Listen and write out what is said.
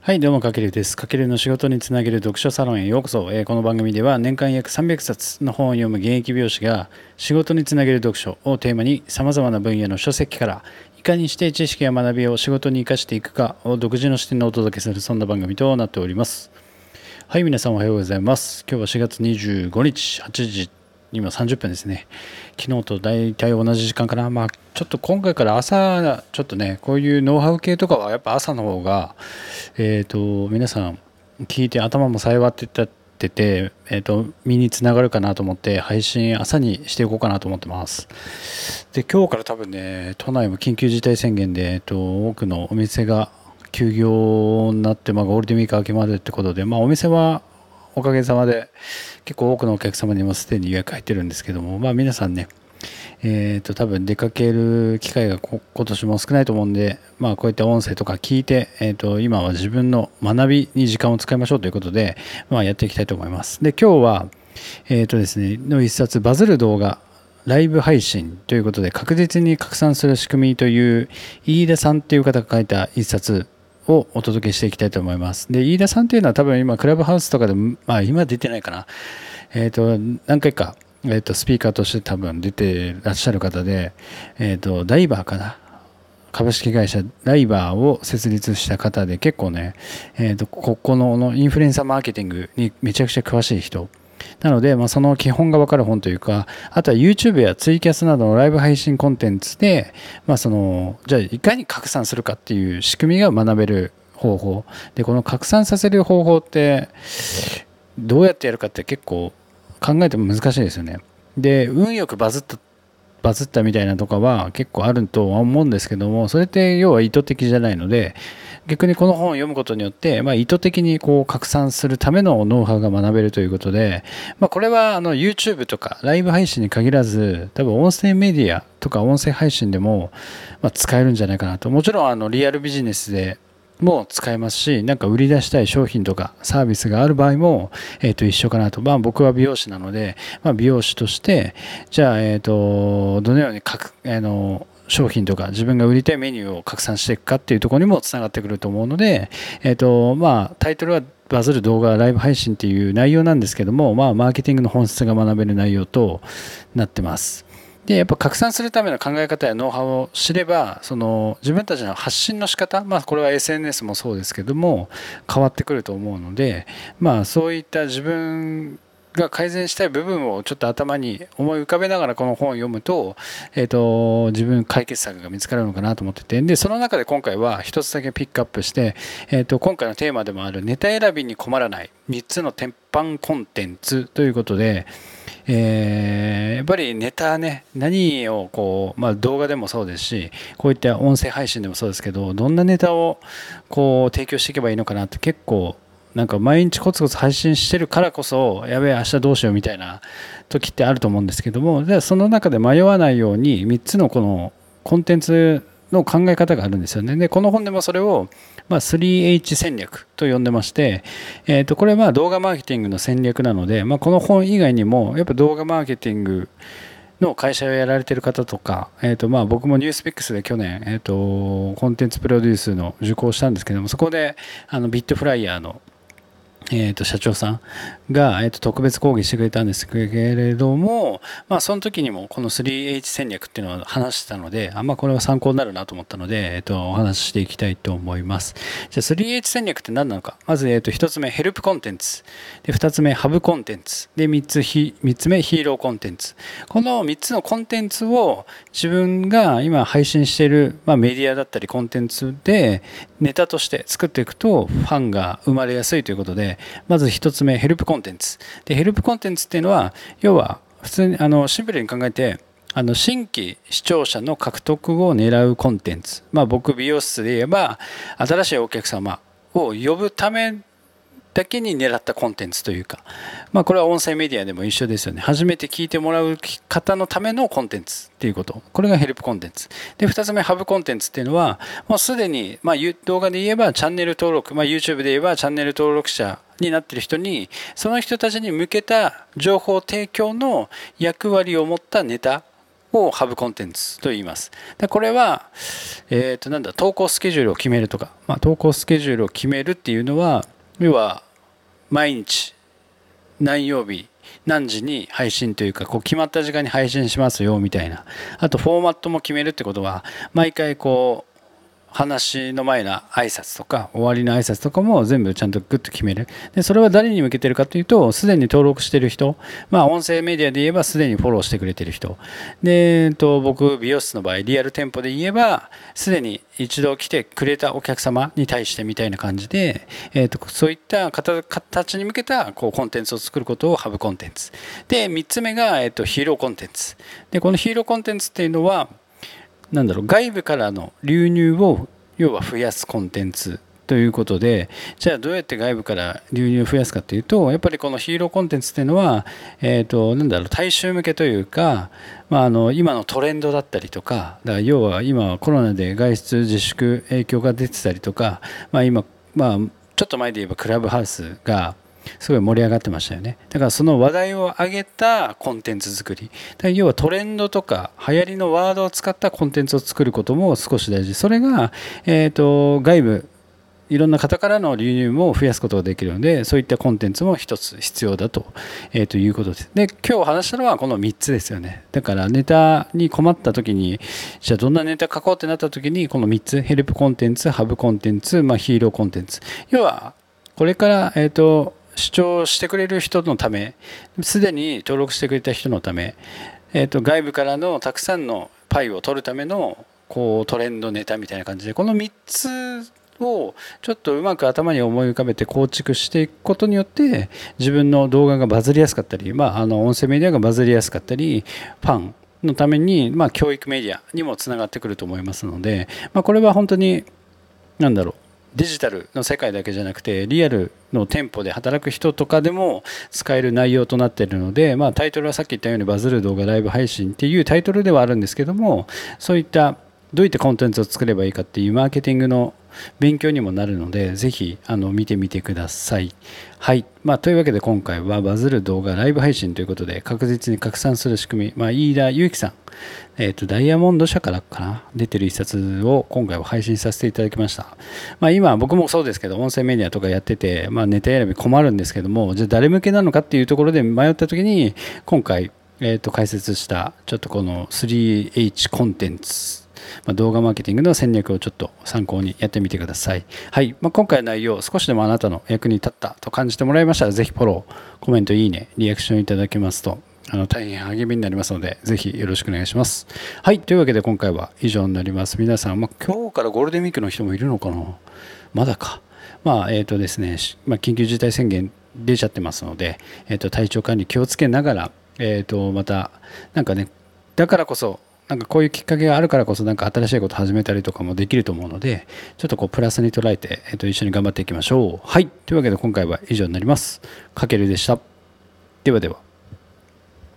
はい、どうも、かけるです。かけるの仕事につなげる読書サロンへようこそ。えーこの番組では年間約300冊の本を読む現役美容師が仕事につなげる読書をテーマに様々な分野の書籍からいかにして知識や学びを仕事に生かしていくかを独自の視点でお届けするそんな番組となっております。はい、皆さんおはようございます。今日は4月25日8時今30分ですね。昨日と大体同じ時間かな。まあ、ちょっと今回から朝、ちょっとね、こういうノウハウ系とかはやっぱ朝の方が、えっ、と、皆さん聞いて頭もさえわってたってて、えっ、と、身につながるかなと思って、配信朝にしていこうかなと思ってます。で、今日から多分ね、都内も緊急事態宣言で、えっ、と、多くのお店が休業になって、まあ、ゴールデンウィーク明けまでってことで、まあ、お店はおかげさまで結構多くのお客様にもすでに予約入ってるんですけども、まあ、皆さんね、えー、と多分出かける機会が今年も少ないと思うんで、まあ、こういった音声とか聞いて、えー、と今は自分の学びに時間を使いましょうということで、まあ、やっていきたいと思います。で今日は、えーとですね、の一冊バズる動画ライブ配信ということで確実に拡散する仕組みという飯田さんという方が書いた一冊をお届けしていきたいと思います。で、飯田さんっていうのは多分今、クラブハウスとかで、まあ今出てないかな。えっ、と、何回か、えっ、と、スピーカーとして多分出てらっしゃる方で、えっ、と、ダイバーかな。株式会社ライバーを設立した方で結構ね、えー、とここののインフルエンサーマーケティングにめちゃくちゃ詳しい人なので、まあ、その基本が分かる本というか、あとは YouTube やツイキャスなどのライブ配信コンテンツで、まあ、その、じゃあいかに拡散するかっていう仕組みが学べる方法。で、この拡散させる方法って、どうやってやるかって結構考えても難しいですよね。で、運よくバズったバズったみたいなとかは結構あるとは思うんですけども、それって要は意図的じゃないので、逆にこの本を読むことによって、まあ、意図的にこう拡散するためのノウハウが学べるということで、まあ、これはあの YouTube とかライブ配信に限らず、多分音声メディアとか音声配信でも、まあ、使えるんじゃないかなと。もちろんあのリアルビジネスでも使えますし、なんか売り出したい商品とかサービスがある場合も、えっ、と、一緒かなと。まあ僕は美容師なので、まあ美容師として、じゃあ、えっ、と、どのように各、あの、商品とか自分が売りたいメニューを拡散していくかっていうところにもつながってくると思うので、えっ、と、まあタイトルはバズる動画ライブ配信っていう内容なんですけども、まあマーケティングの本質が学べる内容となってます。でやっぱ拡散するための考え方やノウハウを知ればその自分たちの発信の仕方まあこれは SNS もそうですけども変わってくると思うのでまあそういった自分が改善したい部分をちょっと頭に思い浮かべながらこの本を読むと,、えー、と自分解決策が見つかるのかなと思っててでその中で今回は一つだけピックアップして、えー、と今回のテーマでもあるネタ選びに困らない3つの鉄板コンテンツということでえー、やっぱりネタね何をこう、まあ、動画でもそうですしこういった音声配信でもそうですけどどんなネタをこう提供していけばいいのかなって結構なんか毎日コツコツ配信してるからこそやべえ明日どうしようみたいな時ってあると思うんですけどもでその中で迷わないように3つのこのコンテンツの考え方があるんですよね。で、この本でもそれを、まあ、3H 戦略と呼んでまして、えっ、と、これは動画マーケティングの戦略なので、まあ、この本以外にも、やっぱ動画マーケティングの会社をやられてる方とか、えっ、と、まあ、僕もニュースピックスで去年、えっ、と、コンテンツプロデュースの受講したんですけども、そこで、あの、ビットフライヤーのえー、と社長さんが、えー、と特別講義してくれたんですけれども、まあ、その時にもこの 3H 戦略っていうのを話してたので、あんま、これは参考になるなと思ったので、えー、とお話ししていきたいと思います。じゃあ 3H 戦略って何なのか。まず、えー、と1つ目、ヘルプコンテンツ。で2つ目、ハブコンテンツ。で3つひ、3つ目、ヒーローコンテンツ。この3つのコンテンツを自分が今配信している、まあ、メディアだったりコンテンツでネタとして作っていくとファンが生まれやすいということで、まず1つ目、ヘルプコンテンツ。で、ヘルプコンテンツっていうのは、要は、普通に、あの、シンプルに考えて、あの、新規視聴者の獲得を狙うコンテンツ。まあ、僕、美容室で言えば、新しいお客様を呼ぶためだけに狙ったコンテンツというか、まあ、これは音声メディアでも一緒ですよね。初めて聞いてもらう方のためのコンテンツっていうこと。これがヘルプコンテンツ。で、二つ目、ハブコンテンツっていうのは、もうすでに、まあ、動画で言えばチャンネル登録、まあ、YouTube で言えばチャンネル登録者になっている人に、その人たちに向けた情報提供の役割を持ったネタをハブコンテンツと言います。でこれは、えー、となんだ投稿スケジュールを決めるとか、まあ、投稿スケジュールを決めるっていうのは要は毎日何曜日何時に配信というかこう決まった時間に配信しますよみたいなあとフォーマットも決めるってことは毎回こう話の前の挨拶とか終わりの挨拶とかも全部ちゃんとグッと決める。でそれは誰に向けてるかというとすでに登録してる人。まあ音声メディアで言えばすでにフォローしてくれてる人。で、えっと、僕美容室の場合リアル店舗で言えばすでに一度来てくれたお客様に対してみたいな感じで、えっと、そういった方たちに向けたこうコンテンツを作ることをハブコンテンツ。で3つ目が、えっと、ヒーローコンテンツ。でこのヒーローコンテンツっていうのはなんだろう外部からの流入を要は増やすコンテンツということでじゃあどうやって外部から流入を増やすかというとやっぱりこのヒーローコンテンツっていうのは、えーと、なんだろう大衆向けというか、まあ、あの今のトレンドだったりとかだから要は今コロナで外出自粛影響が出てたりとか、まあ、今、まあ、ちょっと前で言えばクラブハウスがすごい盛り上がってましたよね。だからその話題を上げたコンテンツ作り。要はトレンドとか流行りのワードを使ったコンテンツを作ることも少し大事。それが、えーと、外部いろんな方からの流入も増やすことができるのでそういったコンテンツも一つ必要だと,、えー、ということです。で今日話したのはこの3つですよね。だからネタに困った時にじゃあどんなネタ書こうってなった時にこの3つヘルプコンテンツハブコンテンツ、まあ、ヒーローコンテンツ。要はこれから、えーと主張してくれる人のためすでに登録してくれた人のため、えーと、外部からのたくさんのパイを取るためのこうトレンドネタみたいな感じでこの3つをちょっとうまく頭に思い浮かべて構築していくことによって自分の動画がバズりやすかったり、まあ、あの音声メディアがバズりやすかったりファンのために、まあ、教育メディアにもつながってくると思いますので、まあ、これは本当に何だろうデジタルの世界だけじゃなくてリアルの店舗で働く人とかでも使える内容となっているので、まあ、タイトルはさっき言ったようにバズる動画ライブ配信っていうタイトルではあるんですけどもそういったどういったコンテンツを作ればいいかっていうマーケティングの勉強にもなるので、ぜひあの見てみてください。はい。まあ、というわけで今回はバズる動画ライブ配信ということで確実に拡散する仕組み、まあ、飯田祐樹さん、えっ、ー、と、ダイヤモンド社からかな、出てる一冊を今回は配信させていただきました。まあ、今僕もそうですけど、音声メディアとかやってて、まあ、ネタ選び困るんですけども、じゃあ誰向けなのかっていうところで迷った時に、今回、えー、と解説したちょっとこの 3H コンテンツまあ、動画マーケティングの戦略をちょっと参考にやってみてください。はい。まあ、今回の内容、少しでもあなたの役に立ったと感じてもらいましたら、ぜひフォロー、コメント、いいね、リアクションいただけますと、あの大変励みになりますので、ぜひよろしくお願いします。はい。というわけで今回は以上になります。皆さん、まあ、今日からゴールデンウィークの人もいるのかな？まだか。まあ、えっ、ー、とですね、まあ、緊急事態宣言出ちゃってますので、えー、と体調管理気をつけながら、えー、とまたなんかねだからこそなんかこういうきっかけがあるからこそなんか新しいこと始めたりとかもできると思うのでちょっとこうプラスに捉えて、えっと、一緒に頑張っていきましょう。はい。というわけで今回は以上になります。かけるでした。ではでは。